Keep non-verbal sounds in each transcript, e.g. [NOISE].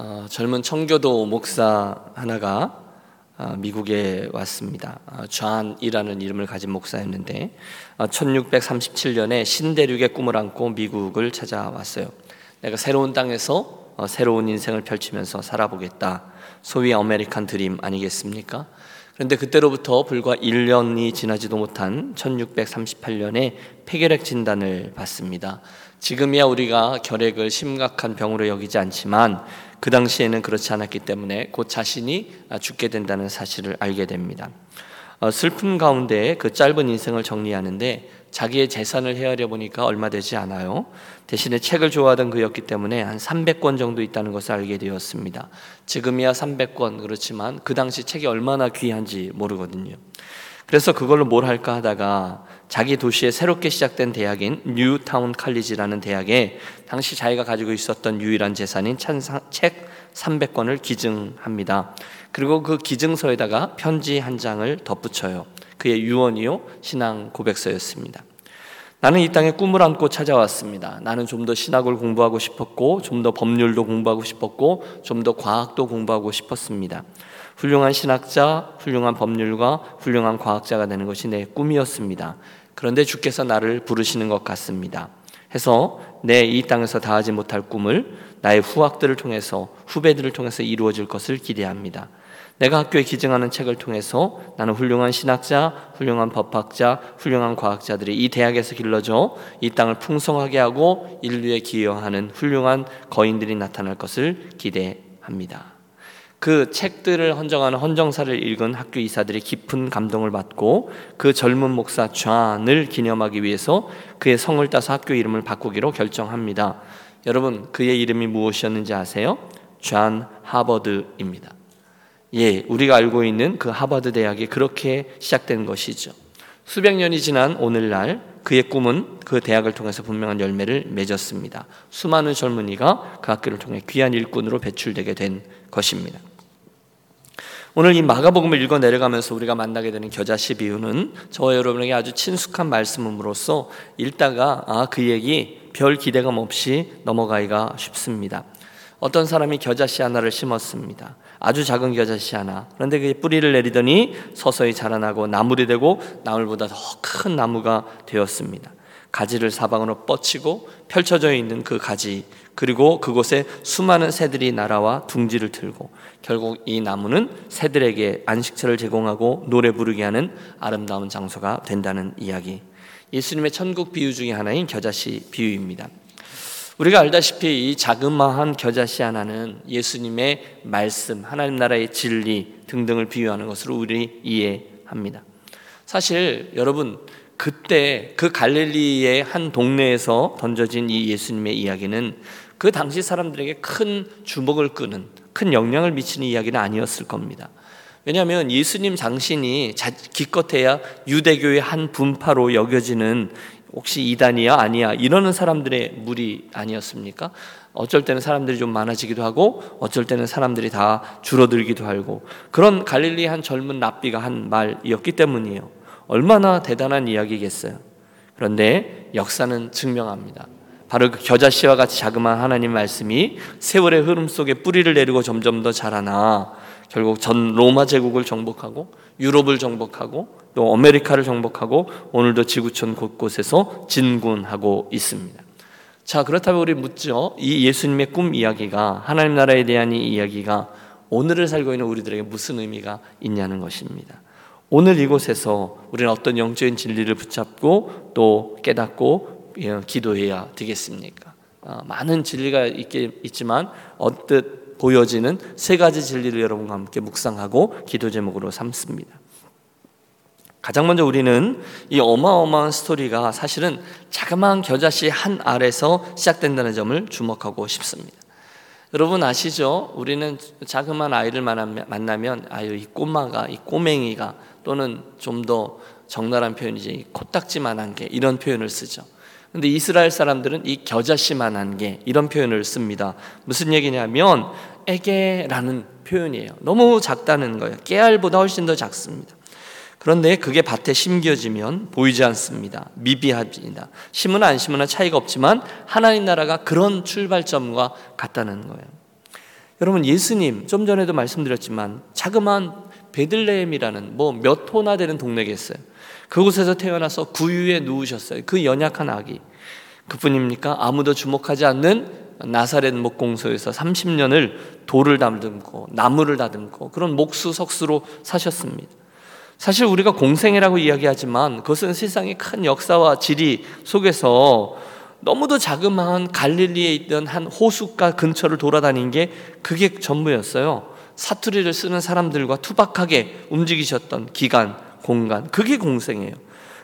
어, 젊은 청교도 목사 하나가 어, 미국에 왔습니다. 어, 존이라는 이름을 가진 목사였는데 1637년에 신대륙의 꿈을 안고 미국을 찾아왔어요. 내가 새로운 땅에서 새로운 인생을 펼치면서 살아보겠다. 소위 아메리칸 드림 아니겠습니까? 그런데 그때로부터 불과 1년이 지나지도 못한 1638년에 폐결핵 진단을 받습니다. 지금이야 우리가 결핵을 심각한 병으로 여기지 않지만 그 당시에는 그렇지 않았기 때문에 곧 자신이 죽게 된다는 사실을 알게 됩니다. 어, 슬픔 가운데 그 짧은 인생을 정리하는데 자기의 재산을 헤아려 보니까 얼마 되지 않아요. 대신에 책을 좋아하던 그였기 때문에 한 300권 정도 있다는 것을 알게 되었습니다. 지금이야 300권 그렇지만 그 당시 책이 얼마나 귀한지 모르거든요. 그래서 그걸로 뭘 할까 하다가 자기 도시에 새롭게 시작된 대학인 뉴타운 칼리지라는 대학에 당시 자기가 가지고 있었던 유일한 재산인 책 300권을 기증합니다. 그리고 그 기증서에다가 편지 한 장을 덧붙여요. 그의 유언이요 신앙 고백서였습니다. 나는 이 땅에 꿈을 안고 찾아왔습니다. 나는 좀 더 신학을 공부하고 싶었고, 좀 더 법률도 공부하고 싶었고, 좀 더 과학도 공부하고 싶었습니다. 훌륭한 신학자, 훌륭한 법률가, 훌륭한 과학자가 되는 것이 내 꿈이었습니다. 그런데 주께서 나를 부르시는 것 같습니다. 해서 내 이 땅에서 다하지 못할 꿈을 나의 후학들을 통해서 후배들을 통해서 이루어질 것을 기대합니다. 내가 학교에 기증하는 책을 통해서 나는 훌륭한 신학자, 훌륭한 법학자, 훌륭한 과학자들이 이 대학에서 길러져 이 땅을 풍성하게 하고 인류에 기여하는 훌륭한 거인들이 나타날 것을 기대합니다. 그 책들을 헌정하는 헌정사를 읽은 학교 이사들이 깊은 감동을 받고 그 젊은 목사 존을 기념하기 위해서 그의 성을 따서 학교 이름을 바꾸기로 결정합니다. 여러분 그의 이름이 무엇이었는지 아세요? 존 하버드입니다. 예, 우리가 알고 있는 그 하버드 대학이 그렇게 시작된 것이죠. 수백 년이 지난 오늘날 그의 꿈은 그 대학을 통해서 분명한 열매를 맺었습니다. 수많은 젊은이가 그 학교를 통해 귀한 일꾼으로 배출되게 된 것입니다. 오늘 이 마가복음을 읽어 내려가면서 우리가 만나게 되는 겨자씨 비유는 저와 여러분에게 아주 친숙한 말씀으로써 읽다가 아, 그 얘기 별 기대감 없이 넘어가기가 쉽습니다. 어떤 사람이 겨자씨 하나를 심었습니다. 아주 작은 겨자씨 하나. 그런데 그게 뿌리를 내리더니 서서히 자라나고 나물이 되고 나물보다 더 큰 나무가 되었습니다. 가지를 사방으로 뻗치고 펼쳐져 있는 그 가지 그리고 그곳에 수많은 새들이 날아와 둥지를 틀고 결국 이 나무는 새들에게 안식처를 제공하고 노래 부르게 하는 아름다운 장소가 된다는 이야기. 예수님의 천국 비유 중에 하나인 겨자씨 비유입니다. 우리가 알다시피 이 자그마한 겨자씨 하나는 예수님의 말씀, 하나님 나라의 진리 등등을 비유하는 것으로 우리 이해합니다. 사실 여러분 그때 그 갈릴리의 한 동네에서 던져진 이 예수님의 이야기는 그 당시 사람들에게 큰 주목을 끄는 큰 영향을 미치는 이야기는 아니었을 겁니다. 왜냐하면 예수님 장신이 기껏해야 유대교의 한 분파로 여겨지는 혹시 이단이야 아니야 이러는 사람들의 무리 아니었습니까? 어쩔 때는 사람들이 좀 많아지기도 하고 어쩔 때는 사람들이 다 줄어들기도 하고 그런 갈릴리 한 젊은 랍비가 한 말이었기 때문이에요. 얼마나 대단한 이야기겠어요. 그런데 역사는 증명합니다. 바로 그 겨자씨와 같이 자그마한 하나님 말씀이 세월의 흐름 속에 뿌리를 내리고 점점 더 자라나 결국 전 로마 제국을 정복하고 유럽을 정복하고 또 아메리카를 정복하고 오늘도 지구촌 곳곳에서 진군하고 있습니다. 자, 그렇다면 우리 묻죠. 이 예수님의 꿈 이야기가 하나님 나라에 대한 이 이야기가 오늘을 살고 있는 우리들에게 무슨 의미가 있냐는 것입니다. 오늘 이곳에서 우리는 어떤 영적인 진리를 붙잡고 또 깨닫고 예, 기도해야 되겠습니까? 어, 많은 진리가 있지만 언뜻 보여지는 세 가지 진리를 여러분과 함께 묵상하고 기도 제목으로 삼습니다. 가장 먼저 우리는 이 어마어마한 스토리가 사실은 자그마한 겨자씨 한 알에서 시작된다는 점을 주목하고 싶습니다. 여러분 아시죠? 우리는 자그마한 아이를 만나면 아유 이 꼬마가 이 꼬맹이가 또는 좀 더 적나라한 표현이지 코딱지만한 게 이런 표현을 쓰죠. 근데 이스라엘 사람들은 이 겨자씨만한 게 이런 표현을 씁니다. 무슨 얘기냐면 에게라는 표현이에요. 너무 작다는 거예요. 깨알보다 훨씬 더 작습니다. 그런데 그게 밭에 심겨지면 보이지 않습니다. 미비합니다. 심으나 안 심으나 차이가 없지만 하나님 나라가 그런 출발점과 같다는 거예요. 여러분 예수님 좀 전에도 말씀드렸지만 자그마한 베들레헴이라는 뭐 몇 호나 되는 동네겠어요. 그곳에서 태어나서 구유에 누우셨어요. 그 연약한 아기. 그뿐입니까? 아무도 주목하지 않는 나사렛 목공소에서 30년을 돌을 다듬고 나무를 다듬고 그런 목수 석수로 사셨습니다. 사실 우리가 공생이라고 이야기하지만 그것은 세상의 큰 역사와 지리 속에서 너무도 자그마한 갈릴리에 있던 한 호숫가 근처를 돌아다닌 게 그게 전부였어요. 사투리를 쓰는 사람들과 투박하게 움직이셨던 기간, 공간, 그게 공생이에요.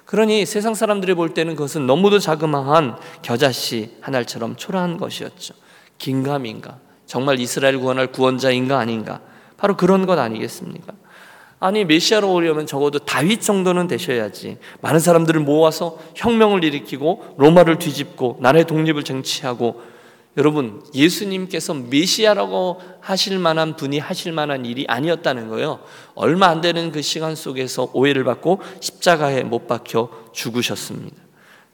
그러니 세상 사람들이 볼 때는 그것은 너무도 자그마한 겨자씨 한 알처럼 초라한 것이었죠. 긴가민가? 정말 이스라엘 구원할 구원자인가 아닌가? 바로 그런 것 아니겠습니까? 아니 메시아로 오려면 적어도 다윗 정도는 되셔야지. 많은 사람들을 모아서 혁명을 일으키고 로마를 뒤집고 나라의 독립을 쟁취하고 여러분 예수님께서 메시아라고 하실 만한 분이 하실 만한 일이 아니었다는 거예요. 얼마 안 되는 그 시간 속에서 오해를 받고 십자가에 못 박혀 죽으셨습니다.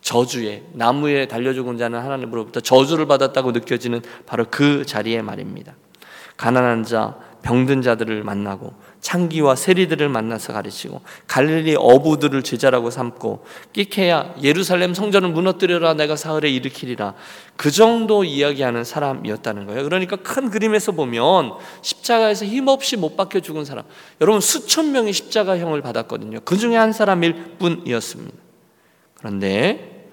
저주에 나무에 달려 죽은 자는 하나님으로부터 저주를 받았다고 느껴지는 바로 그 자리에 말입니다. 가난한 자, 병든 자들을 만나고 창기와 세리들을 만나서 가르치고 갈릴리 어부들을 제자라고 삼고 끼케야 예루살렘 성전을 무너뜨려라 내가 사흘에 일으키리라 그 정도 이야기하는 사람이었다는 거예요. 그러니까 큰 그림에서 보면 십자가에서 힘없이 못 박혀 죽은 사람 여러분 수천 명이 십자가형을 받았거든요. 그 중에 한 사람일 뿐이었습니다. 그런데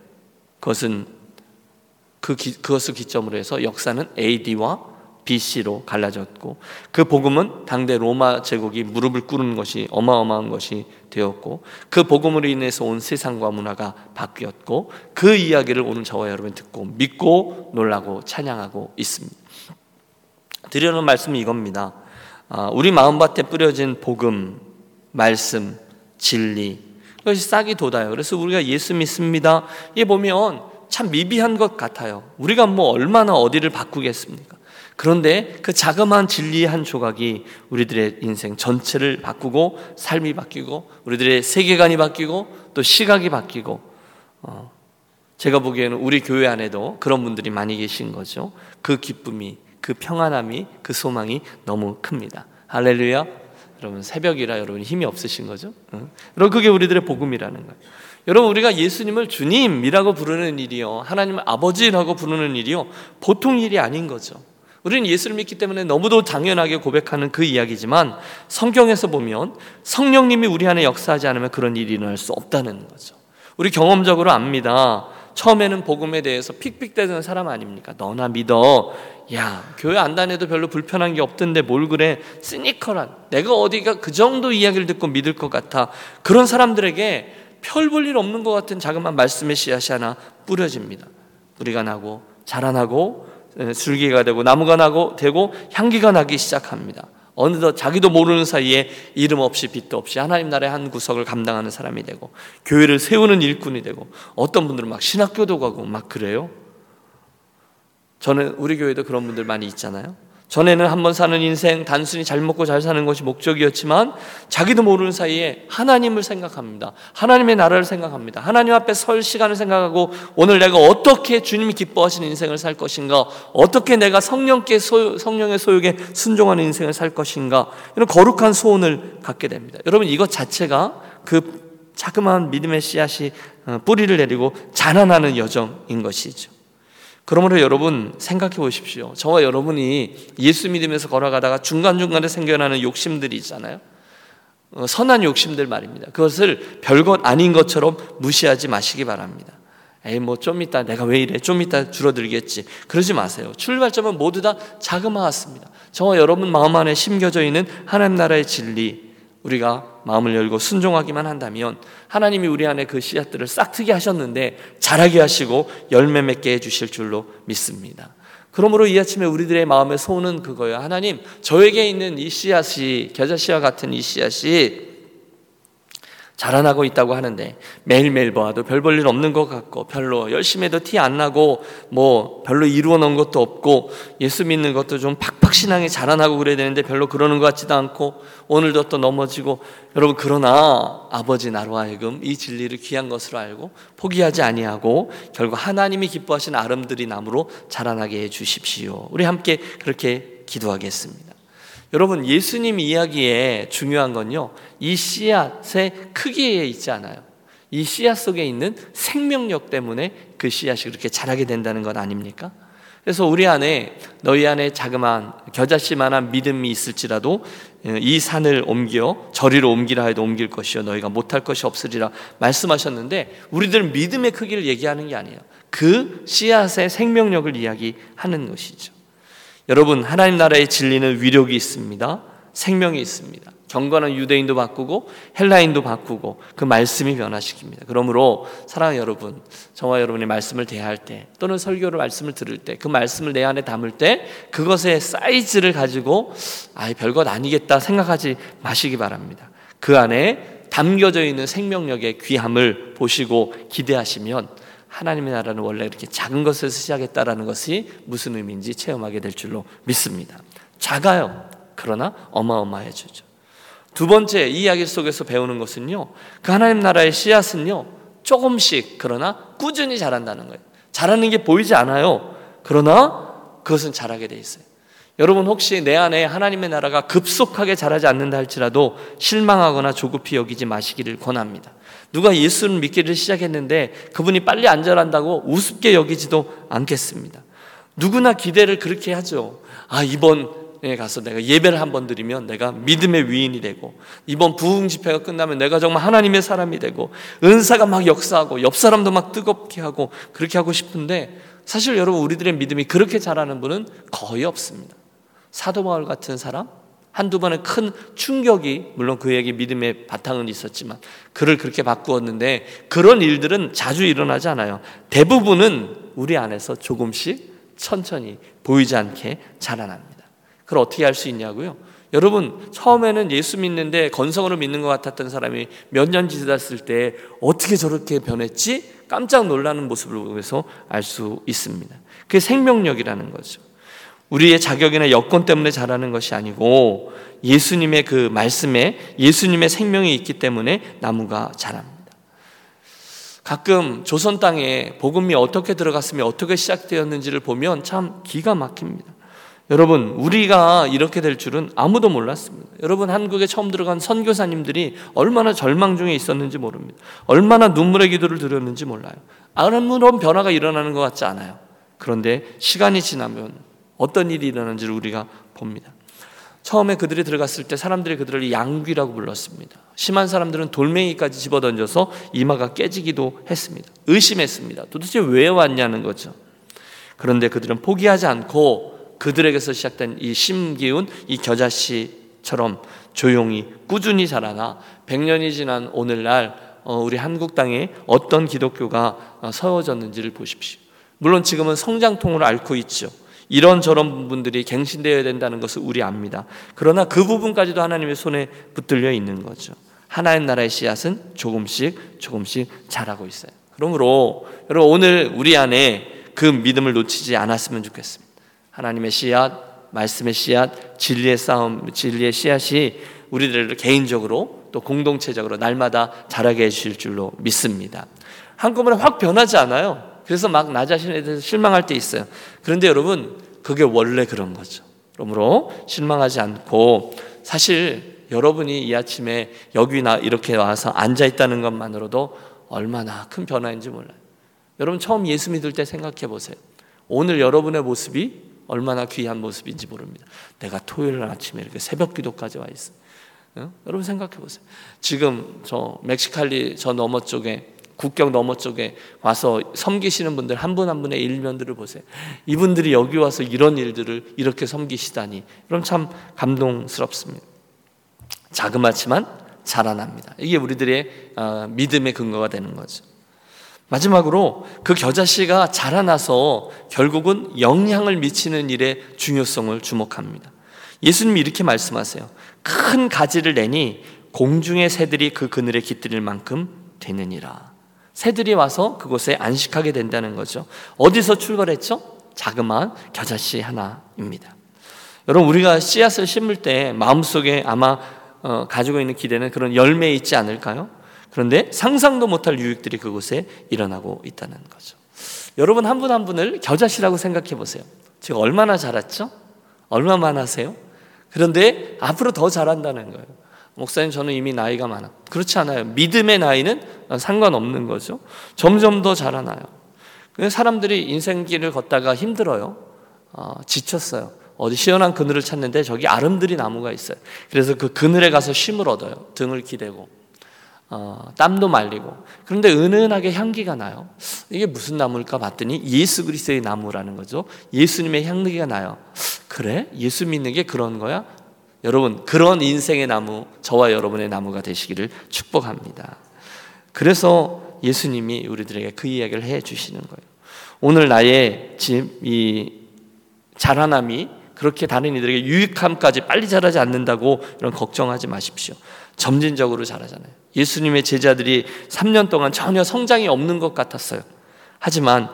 그것은 그 기, 그것을 기점으로 해서 역사는 AD와 BC로 갈라졌고 그 복음은 당대 로마 제국이 무릎을 꿇은 것이 어마어마한 것이 되었고 그 복음으로 인해서 온 세상과 문화가 바뀌었고 그 이야기를 오늘 저와 여러분 듣고 믿고 놀라고 찬양하고 있습니다. 드리는 말씀이 이겁니다. 아, 우리 마음밭에 뿌려진 복음, 말씀, 진리 그것이 싹이 돋아요. 그래서 우리가 예수 믿습니다. 이 보면 참 미비한 것 같아요. 우리가 뭐 얼마나 어디를 바꾸겠습니까? 그런데 그 자그마한 진리의 한 조각이 우리들의 인생 전체를 바꾸고 삶이 바뀌고 우리들의 세계관이 바뀌고 또 시각이 바뀌고 어, 제가 보기에는 우리 교회 안에도 그런 분들이 많이 계신 거죠. 그 기쁨이 그 평안함이 그 소망이 너무 큽니다. 할렐루야. 여러분 새벽이라 여러분 힘이 없으신 거죠. 어? 여러분 그게 우리들의 복음이라는 거예요. 여러분 우리가 예수님을 주님이라고 부르는 일이요 하나님을 아버지라고 부르는 일이요 보통 일이 아닌 거죠. 우리는 예수를 믿기 때문에 너무도 당연하게 고백하는 그 이야기지만 성경에서 보면 성령님이 우리 안에 역사하지 않으면 그런 일이 일어날 수 없다는 거죠. 우리 경험적으로 압니다. 처음에는 복음에 대해서 픽픽대는 사람 아닙니까? 너나 믿어. 야, 교회 안 다녀도 별로 불편한 게 없던데 뭘 그래? 시니컬한. 내가 어디가 그 정도 이야기를 듣고 믿을 것 같아. 그런 사람들에게 별 볼 일 없는 것 같은 자그마한 말씀의 씨앗이 하나 뿌려집니다. 뿌리가 나고 자라나고 줄기가 되고 나무가 나고 되고 향기가 나기 시작합니다. 어느덧 자기도 모르는 사이에 이름 없이 빛도 없이 하나님 나라의 한 구석을 감당하는 사람이 되고 교회를 세우는 일꾼이 되고 어떤 분들은 막 신학교도 가고 막 그래요. 저는 우리 교회도 그런 분들 많이 있잖아요. 전에는 한 번 사는 인생 단순히 잘 먹고 잘 사는 것이 목적이었지만 자기도 모르는 사이에 하나님을 생각합니다. 하나님의 나라를 생각합니다. 하나님 앞에 설 시간을 생각하고 오늘 내가 어떻게 주님이 기뻐하시는 인생을 살 것인가? 어떻게 내가 성령께 소, 성령의 소욕에 순종하는 인생을 살 것인가? 이런 거룩한 소원을 갖게 됩니다. 여러분 이것 자체가 그 자그마한 믿음의 씨앗이 어, 뿌리를 내리고 자라나는 여정인 것이죠. 그러므로 여러분 생각해 보십시오. 저와 여러분이 예수 믿으면서 걸어가다가 중간중간에 생겨나는 욕심들이 있잖아요. 어, 선한 욕심들 말입니다. 그것을 별것 아닌 것처럼 무시하지 마시기 바랍니다. 에이, 뭐 좀 이따 내가 왜 이래? 좀 이따 줄어들겠지. 그러지 마세요. 출발점은 모두 다 자그마했습니다. 저와 여러분 마음 안에 심겨져 있는 하나님 나라의 진리, 우리가 마음을 열고 순종하기만 한다면 하나님이 우리 안에 그 씨앗들을 싹트게 하셨는데 자라게 하시고 열매 맺게 해 주실 줄로 믿습니다. 그러므로 이 아침에 우리들의 마음의 소원은 그거예요. 하나님, 저에게 있는 이 씨앗이 겨자씨와 같은 이 씨앗이 자라나고 있다고 하는데 매일매일 보아도 별 볼 일 없는 것 같고 별로 열심히 해도 티 안 나고 뭐 별로 이루어 놓은 것도 없고 예수 믿는 것도 좀 팍팍 신앙이 자라나고 그래야 되는데 별로 그러는 것 같지도 않고 오늘도 또 넘어지고 여러분 그러나 아버지 나로 하여금 이 진리를 귀한 것으로 알고 포기하지 아니하고 결국 하나님이 기뻐하신 아름드리 나무로 자라나게 해 주십시오. 우리 함께 그렇게 기도하겠습니다. 여러분 예수님 이야기에 중요한 건요. 이 씨앗의 크기에 있지 않아요. 이 씨앗 속에 있는 생명력 때문에 그 씨앗이 그렇게 자라게 된다는 것 아닙니까? 그래서 우리 안에 너희 안에 자그마한 겨자씨만한 믿음이 있을지라도 예, 이 산을 옮겨 저리로 옮기라 해도 옮길 것이요 너희가 못할 것이 없으리라 말씀하셨는데 우리들은 믿음의 크기를 얘기하는 게 아니에요. 그 씨앗의 생명력을 이야기하는 것이죠. 여러분 하나님 나라의 진리는 위력이 있습니다. 생명이 있습니다. 경건한 유대인도 바꾸고 헬라인도 바꾸고 그 말씀이 변화시킵니다. 그러므로 사랑하는 여러분, 저와 여러분의 말씀을 대할 때 또는 설교를 말씀을 들을 때 그 말씀을 내 안에 담을 때 그것의 사이즈를 가지고 아, 별것 아니겠다 생각하지 마시기 바랍니다. 그 안에 담겨져 있는 생명력의 귀함을 보시고 기대하시면 하나님의 나라는 원래 이렇게 작은 것에서 시작했다라는 것이 무슨 의미인지 체험하게 될 줄로 믿습니다. 작아요. 그러나 어마어마해지죠. 두 번째 이 이야기 속에서 배우는 것은요. 그 하나님 나라의 씨앗은요. 조금씩 그러나 꾸준히 자란다는 거예요. 자라는 게 보이지 않아요. 그러나 그것은 자라게 돼 있어요. 여러분 혹시 내 안에 하나님의 나라가 급속하게 자라지 않는다 할지라도 실망하거나 조급히 여기지 마시기를 권합니다. 누가 예수를 믿기를 시작했는데 그분이 빨리 안 자란다고 우습게 여기지도 않겠습니다. 누구나 기대를 그렇게 하죠. 아, 이번 에 가서 내가 예배를 한 번 드리면 내가 믿음의 위인이 되고 이번 부흥 집회가 끝나면 내가 정말 하나님의 사람이 되고 은사가 막 역사하고 옆 사람도 막 뜨겁게 하고 그렇게 하고 싶은데 사실 여러분 우리들의 믿음이 그렇게 자라는 분은 거의 없습니다. 사도 바울 같은 사람 한두 번의 큰 충격이 물론 그에게 믿음의 바탕은 있었지만 그를 그렇게 바꾸었는데 그런 일들은 자주 일어나지 않아요. 대부분은 우리 안에서 조금씩 천천히 보이지 않게 자라납니다. 그걸 어떻게 할 수 있냐고요? 여러분 처음에는 예수 믿는데 건성으로 믿는 것 같았던 사람이 몇 년 지났을 때 어떻게 저렇게 변했지? 깜짝 놀라는 모습을 보면서 알 수 있습니다. 그게 생명력이라는 거죠. 우리의 자격이나 여건 때문에 자라는 것이 아니고 예수님의 그 말씀에 예수님의 생명이 있기 때문에 나무가 자랍니다. 가끔 조선 땅에 복음이 어떻게 들어갔으며 어떻게 시작되었는지를 보면 참 기가 막힙니다. 여러분, 우리가 이렇게 될 줄은 아무도 몰랐습니다. 여러분, 한국에 처음 들어간 선교사님들이 얼마나 절망 중에 있었는지 모릅니다. 얼마나 눈물의 기도를 드렸는지 몰라요. 아무런 변화가 일어나는 것 같지 않아요. 그런데 시간이 지나면 어떤 일이 일어나는지를 우리가 봅니다. 처음에 그들이 들어갔을 때 사람들이 그들을 양귀라고 불렀습니다. 심한 사람들은 돌멩이까지 집어던져서 이마가 깨지기도 했습니다. 의심했습니다. 도대체 왜 왔냐는 거죠. 그런데 그들은 포기하지 않고 그들에게서 시작된 이 심기운 이 겨자씨처럼 조용히 꾸준히 자라나 100년이 지난 오늘날 어, 우리 한국 땅에 어떤 기독교가 어, 서워졌는지를 보십시오. 물론 지금은 성장통으로 앓고 있죠. 이런 저런 부분들이 갱신되어야 된다는 것을 우리 압니다. 그러나 그 부분까지도 하나님의 손에 붙들려 있는 거죠. 하나님 나라의 씨앗은 조금씩 조금씩 자라고 있어요. 그러므로 여러분 오늘 우리 안에 그 믿음을 놓치지 않았으면 좋겠습니다. 하나님의 씨앗, 말씀의 씨앗, 진리의 싸움, 진리의 씨앗이 우리들을 개인적으로 또 공동체적으로 날마다 자라게 해주실 줄로 믿습니다. 한꺼번에 확 변하지 않아요. 그래서 막 나 자신에 대해서 실망할 때 있어요. 그런데 여러분, 그게 원래 그런 거죠. 그러므로 실망하지 않고 사실 여러분이 이 아침에 여기 나 이렇게 와서 앉아 있다는 것만으로도 얼마나 큰 변화인지 몰라요. 여러분 처음 예수 믿을 때 생각해 보세요. 오늘 여러분의 모습이 얼마나 귀한 모습인지 모릅니다. 내가 토요일 아침에 이렇게 새벽 기도까지 와 있어요. 어? 여러분 생각해 보세요. 지금 저 멕시칼리 저 너머 쪽에 국경 너머 쪽에 와서 섬기시는 분들 한분한 분의 일면들을 보세요. 이분들이 여기 와서 이런 일들을 이렇게 섬기시다니. 그럼 참 감동스럽습니다. 자그마치만 자라납니다. 이게 우리들의 어, 믿음의 근거가 되는 거죠. 마지막으로 그 겨자씨가 자라나서 결국은 영향을 미치는 일의 중요성을 주목합니다. 예수님이 이렇게 말씀하세요. 큰 가지를 내니 공중의 새들이 그 그늘에 깃들일 만큼 되느니라. 새들이 와서 그곳에 안식하게 된다는 거죠. 어디서 출발했죠? 자그마한 겨자씨 하나입니다. 여러분 우리가 씨앗을 심을 때 마음속에 아마 어, 가지고 있는 기대는 그런 열매 있지 않을까요? 그런데 상상도 못할 유익들이 그곳에 일어나고 있다는 거죠. 여러분 한 분한 한 분을 겨자씨라고 생각해 보세요. 제가 얼마나 자랐죠? 얼마만 하세요? 그런데 앞으로 더 잘한다는 거예요. 목사님 저는 이미 나이가 많아. 그렇지 않아요. 믿음의 나이는 상관없는 거죠. 점점 더 자라나요. 사람들이 인생길을 걷다가 힘들어요. 어, 지쳤어요. 어디 시원한 그늘을 찾는데 저기 아름드리 나무가 있어요. 그래서 그 그늘에 가서 쉼을 얻어요. 등을 기대고 어, 땀도 말리고 그런데 은은하게 향기가 나요. 이게 무슨 나무일까 봤더니 예수 그리스도의 나무라는 거죠. 예수님의 향기가 나요. 그래? 예수 믿는 게 그런 거야? 여러분 그런 인생의 나무 저와 여러분의 나무가 되시기를 축복합니다. 그래서 예수님이 우리들에게 그 이야기를 해 주시는 거예요. 오늘 나의 집 이 자라남이 그렇게 다른 이들에게 유익함까지 빨리 자라지 않는다고 이런 걱정하지 마십시오. 점진적으로 자라잖아요. 예수님의 제자들이 3년 동안 전혀 성장이 없는 것 같았어요. 하지만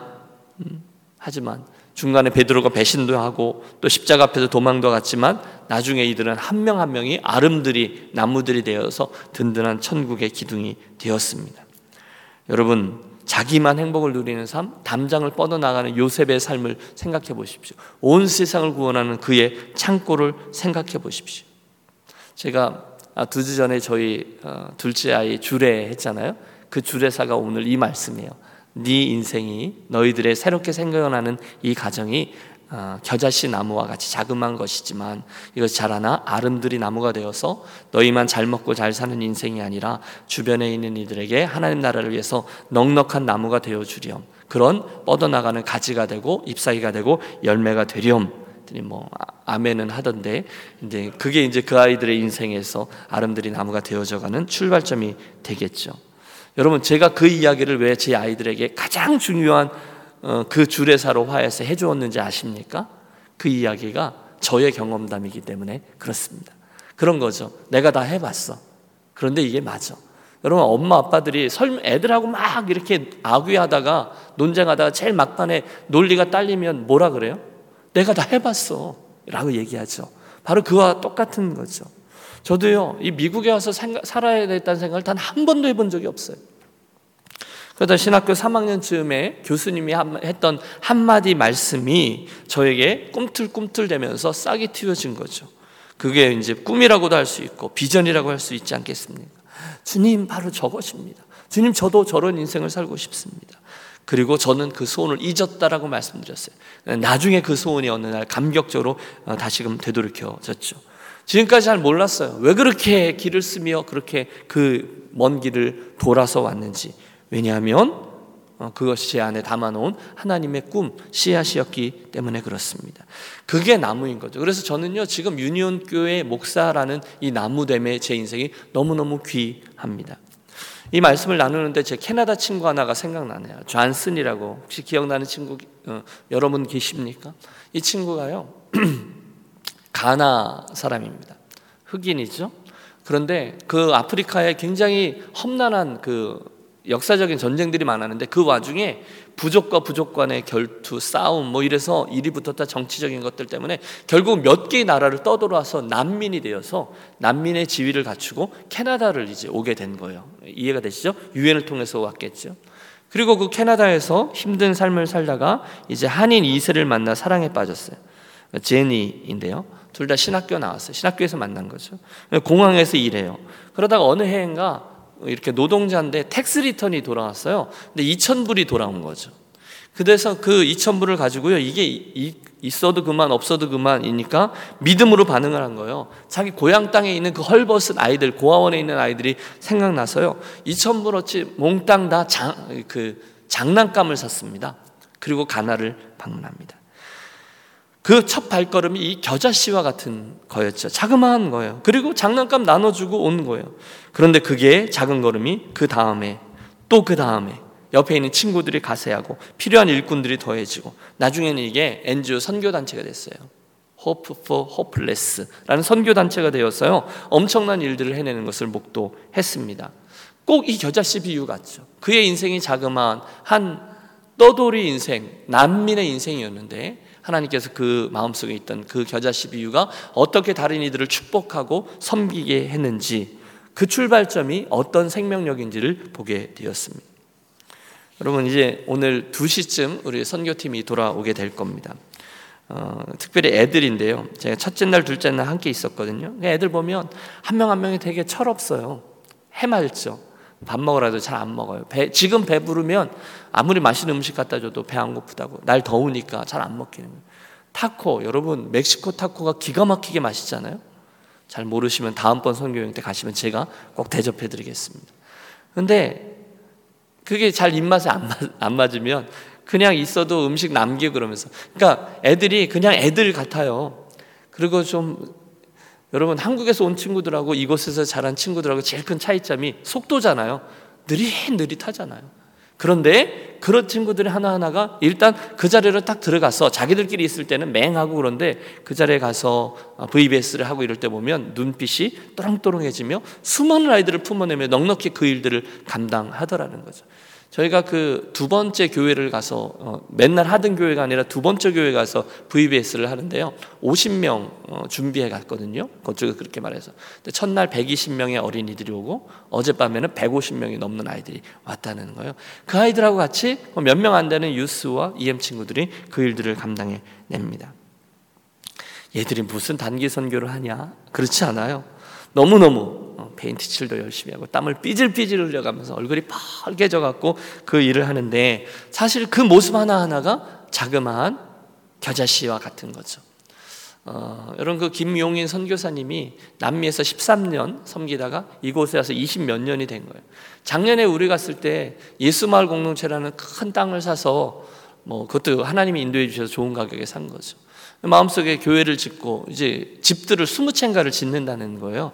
음, 하지만 중간에 베드로가 배신도 하고 또 십자가 앞에서 도망도 갔지만 나중에 이들은 한 명한 한 명이 아름들이 나무들이 되어서 든든한 천국의 기둥이 되었습니다. 여러분 자기만 행복을 누리는 삶, 담장을 뻗어나가는 요셉의 삶을 생각해 보십시오. 온 세상을 구원하는 그의 창고를 생각해 보십시오. 제가 아, 두주 전에 저희 어, 둘째 아이 주례 했잖아요. 그 주례사가 오늘 이 말씀이에요. 네 인생이 너희들의 새롭게 생겨나는 이 가정이 어, 겨자씨 나무와 같이 자그마한 것이지만 이것이 자라나 아름드리 나무가 되어서 너희만 잘 먹고 잘 사는 인생이 아니라 주변에 있는 이들에게 하나님 나라를 위해서 넉넉한 나무가 되어 주렴. 그런 뻗어나가는 가지가 되고 잎사귀가 되고 열매가 되렴. 뭐 아멘은 하던데 이제 그게 이제 그 아이들의 인생에서 아름드리 나무가 되어져가는 출발점이 되겠죠. 여러분 제가 그 이야기를 왜 제 아이들에게 가장 중요한 어, 그 주례사로 화해서 해주었는지 아십니까? 그 이야기가 저의 경험담이기 때문에 그렇습니다. 그런 거죠. 내가 다 해봤어. 그런데 이게 맞아. 여러분 엄마 아빠들이 애들하고 막 이렇게 아귀하다가 논쟁하다가 제일 막판에 논리가 딸리면 뭐라 그래요? 내가 다 해봤어. 라고 얘기하죠. 바로 그와 똑같은 거죠. 저도요, 이 미국에 와서 살아야 되겠다는 생각을 단 한 번도 해본 적이 없어요. 그러다 신학교 3학년 쯤에 교수님이 했던 한마디 말씀이 저에게 꿈틀꿈틀대면서 싹이 틔워진 거죠. 그게 이제 꿈이라고도 할 수 있고 비전이라고 할 수 있지 않겠습니까? 주님 바로 저것입니다. 주님 저도 저런 인생을 살고 싶습니다. 그리고 저는 그 소원을 잊었다라고 말씀드렸어요. 나중에 그 소원이 어느 날 감격적으로 어, 다시금 되돌이켜졌죠. 지금까지 잘 몰랐어요. 왜 그렇게 길을 쓰며 그렇게 그 먼 길을 돌아서 왔는지. 왜냐하면 어, 그것이 제 안에 담아놓은 하나님의 꿈, 씨앗이었기 때문에 그렇습니다. 그게 나무인 거죠. 그래서 저는요, 지금 유니온 교회 목사라는 이 나무됨에 제 인생이 너무너무 귀합니다. 이 말씀을 나누는데 제 캐나다 친구 하나가 생각나네요. 존슨이라고 혹시 기억나는 친구 어, 여러분 계십니까? 이 친구가요, [CLEARS THROAT] 가나 사람입니다. 흑인이죠. 그런데 그 아프리카에 굉장히 험난한 그 역사적인 전쟁들이 많았는데 그 와중에 부족과 부족 간의 결투, 싸움 뭐 이래서 일이 붙었다 정치적인 것들 때문에 결국 몇 개의 나라를 떠돌아서 난민이 되어서 난민의 지위를 갖추고 캐나다를 이제 오게 된 거예요. 이해가 되시죠? 유엔을 통해서 왔겠죠. 그리고 그 캐나다에서 힘든 삶을 살다가 이제 한인 이세를 만나 사랑에 빠졌어요. 제니인데요. 둘 다 신학교 나왔어요. 신학교에서 만난 거죠. 공항에서 일해요. 그러다가 어느 해인가 이렇게 노동자인데 tax return이 돌아왔어요. 근데 2,000불이 돌아온 거죠. 그래서 그 2,000불을 가지고요. 이게 있어도 그만 없어도 그만이니까 믿음으로 반응을 한 거예요. 자기 고향 땅에 있는 그 헐벗은 아이들, 고아원에 있는 아이들이 생각나서요. 2,000불어치 몽땅 다 장, 그 장난감을 샀습니다. 그리고 가나를 방문합니다. 그 첫 발걸음이 이 겨자씨와 같은 거였죠. 자그마한 거예요. 그리고 장난감 나눠주고 온 거예요. 그런데 그게 작은 걸음이 그 다음에 또 그 다음에 옆에 있는 친구들이 가세하고 필요한 일꾼들이 더해지고 나중에는 이게 NGO 선교 단체가 됐어요. Hope for Hopeless라는 선교 단체가 되었어요. 엄청난 일들을 해내는 것을 목도했습니다. 꼭 이 겨자씨 비유 같죠. 그의 인생이 자그마한 한 떠돌이 인생, 난민의 인생이었는데 하나님께서 그 마음속에 있던 그 겨자씨 비유가 어떻게 다른 이들을 축복하고 섬기게 했는지 그 출발점이 어떤 생명력인지를 보게 되었습니다. 여러분 이제 오늘 2시쯤 우리 선교팀이 돌아오게 될 겁니다. 어, 특별히 애들인데요. 제가 첫째 날, 둘째 날 함께 있었거든요. 애들 보면 한 명 한 명이 되게 철없어요. 해맑죠. 밥 먹으라도 잘 안 먹어요. 배, 지금 배부르면 아무리 맛있는 음식 갖다 줘도 배 안 고프다고. 날 더우니까 잘안 거예요. 타코, 여러분 멕시코 타코가 기가 막히게 맛있잖아요. 잘 모르시면 다음번 선교행 때 가시면 제가 꼭 대접해 드리겠습니다. 근데 그게 잘 입맛에 안, 맞, 안 맞으면 그냥 있어도 음식 남기고 그러면서. 그러니까 애들이 그냥 애들 같아요. 그리고 좀 여러분 한국에서 온 친구들하고 이곳에서 자란 친구들하고 제일 큰 차이점이 속도잖아요. 느릿느릿하잖아요. 그런데 그런 친구들이 하나하나가 일단 그 자리로 딱 들어가서 자기들끼리 있을 때는 맹하고 그런데 그 자리에 가서 VBS를 하고 이럴 때 보면 눈빛이 또랑또랑해지며 수많은 아이들을 품어내며 넉넉히 그 일들을 감당하더라는 거죠. 저희가 그 두 번째 교회를 가서 어, 맨날 하던 교회가 아니라 두 번째 교회 가서 VBS를 하는데요. 50명 어, 준비해 갔거든요. 그쪽에 그렇게 말해서. 근데 첫날 120명의 어린이들이 오고 어젯밤에는 150명이 넘는 아이들이 왔다는 거예요. 그 아이들하고 같이 몇 명 안 되는 유스와 EM 친구들이 그 일들을 감당해 냅니다. 얘들이 무슨 단기 선교를 하냐? 그렇지 않아요. 너무너무 어, 페인트 칠도 열심히 하고 땀을 삐질삐질 흘려가면서 얼굴이 빨개져 갖고 그 일을 하는데 사실 그 모습 하나하나가 자그마한 겨자씨와 같은 거죠. 어, 여러분 그 김용인 선교사님이 남미에서 13년 섬기다가 이곳에 와서 20 몇 년이 된 거예요. 작년에 우리 갔을 때 예수마을 공동체라는 큰 땅을 사서 뭐 그것도 하나님이 인도해 주셔서 좋은 가격에 산 거죠. 마음속에 교회를 짓고 이제 집들을 스무 채인가를 짓는다는 거예요.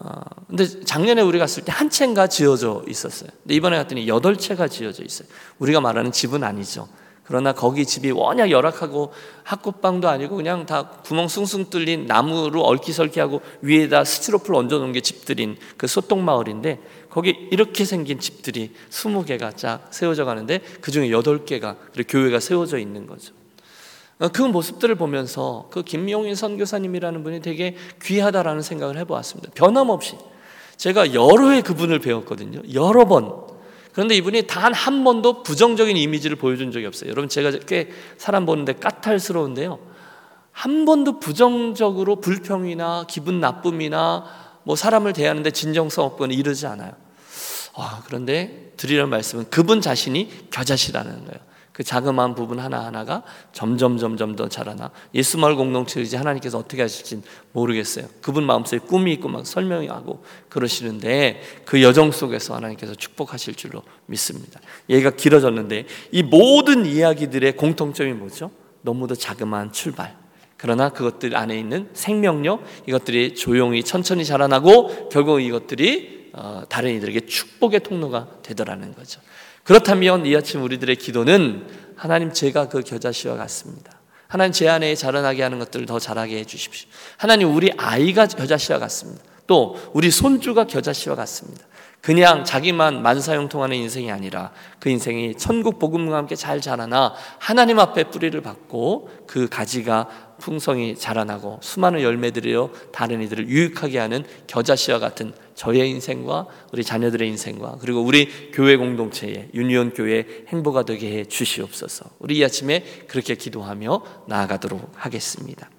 어, 근데 작년에 우리 갔을 때 한 채인가 지어져 있었어요. 근데 이번에 갔더니 여덟 채가 지어져 있어요. 우리가 말하는 집은 아니죠. 그러나 거기 집이 워낙 열악하고 학구방도 아니고 그냥 다 구멍 숭숭 뚫린 나무로 얼기설기하고 위에다 스티로폴 얹어놓은 게 집들인 그 소똥마을인데 거기 이렇게 생긴 집들이 스무 개가 쫙 세워져 가는데 그 중에 여덟 개가 교회가 세워져 있는 거죠. 어, 그 모습들을 보면서 그 김용인 선교사님이라는 분이 되게 귀하다라는 생각을 해보았습니다. 변함없이 제가 여러 해 그분을 배웠거든요. 여러 번. 그런데 이분이 단 한 번도 부정적인 이미지를 보여준 적이 없어요. 여러분 제가 꽤 사람 보는데 까탈스러운데요. 한 번도 부정적으로 불평이나 기분 나쁨이나 뭐 사람을 대하는데 진정성 없거나 이러지 않아요. 아, 그런데 드리는 말씀은 그분 자신이 겨자시라는 거예요. 그 자그마한 부분 하나하나가 점점 점점 더 자라나 예수 마을 공동체 이제 하나님께서 어떻게 하실지 모르겠어요. 그분 마음속에 꿈이 있고 막 설명하고 그러시는데 그 여정 속에서 하나님께서 축복하실 줄로 믿습니다. 얘가 길어졌는데 이 모든 이야기들의 공통점이 뭐죠? 너무도 자그마한 출발. 그러나 그것들 안에 있는 생명력 이것들이 조용히 천천히 자라나고 결국 이것들이 어, 다른 이들에게 축복의 통로가 되더라는 거죠. 그렇다면 이 아침 우리들의 기도는 하나님 제가 그 겨자씨와 같습니다. 하나님 제 안에 자라나게 하는 것들을 더 자라게 해 주십시오. 하나님 우리 아이가 겨자씨와 같습니다. 또 우리 손주가 겨자씨와 같습니다. 그냥 자기만 만사형통하는 인생이 아니라 그 인생이 천국 복음과 함께 잘 자라나 하나님 앞에 뿌리를 받고 그 가지가 풍성히 자라나고 수많은 열매들이요 다른 이들을 유익하게 하는 겨자씨와 같은 저의 인생과 우리 자녀들의 인생과 그리고 우리 교회 공동체의 유니온 교회 행보가 되게 해 주시옵소서. 우리 이 아침에 그렇게 기도하며 나아가도록 하겠습니다.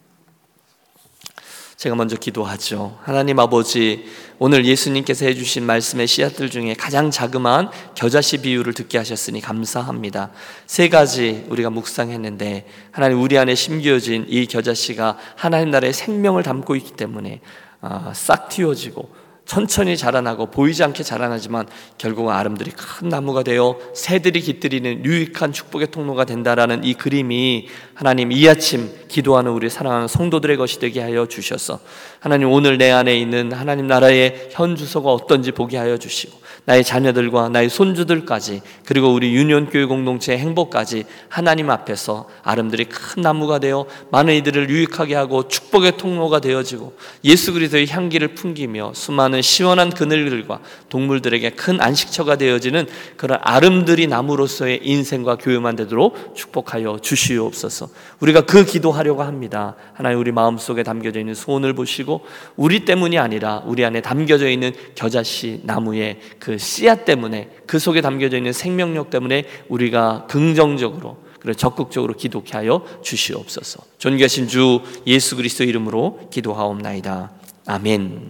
제가 먼저 기도하죠. 하나님 아버지, 오늘 예수님께서 해주신 말씀의 씨앗들 중에 가장 자그마한 겨자씨 비유를 듣게 하셨으니 감사합니다. 세 가지 우리가 묵상했는데, 하나님 우리 안에 심겨진 이 겨자씨가 하나님 나라의 생명을 담고 있기 때문에 아, 싹 틔워지고 천천히 자라나고 보이지 않게 자라나지만 결국은 아름들이 큰 나무가 되어 새들이 깃들이는 유익한 축복의 통로가 된다라는 이 그림이 하나님 이 아침 기도하는 우리 사랑하는 성도들의 것이 되게 하여 주셔서 하나님 오늘 내 안에 있는 하나님 나라의 현 주소가 어떤지 보게 하여 주시고 나의 자녀들과 나의 손주들까지 그리고 우리 유년 교회 공동체의 행복까지 하나님 앞에서 아름들이 큰 나무가 되어 많은 이들을 유익하게 하고 축복의 통로가 되어지고 예수 그리스도의 향기를 풍기며 수많은 시원한 그늘들과 동물들에게 큰 안식처가 되어지는 그런 아름드리 나무로서의 인생과 교회만 되도록 축복하여 주시옵소서. 우리가 그 기도하려고 합니다. 하나님 우리 마음속에 담겨져 있는 소원을 보시고 우리 때문이 아니라 우리 안에 담겨져 있는 겨자씨 나무의 그 씨앗 때문에 그 속에 담겨져 있는 생명력 때문에 우리가 긍정적으로 그래 적극적으로 기독해 하여 주시옵소서. 존귀하신 주 예수 그리스도 이름으로 기도하옵나이다. 아멘.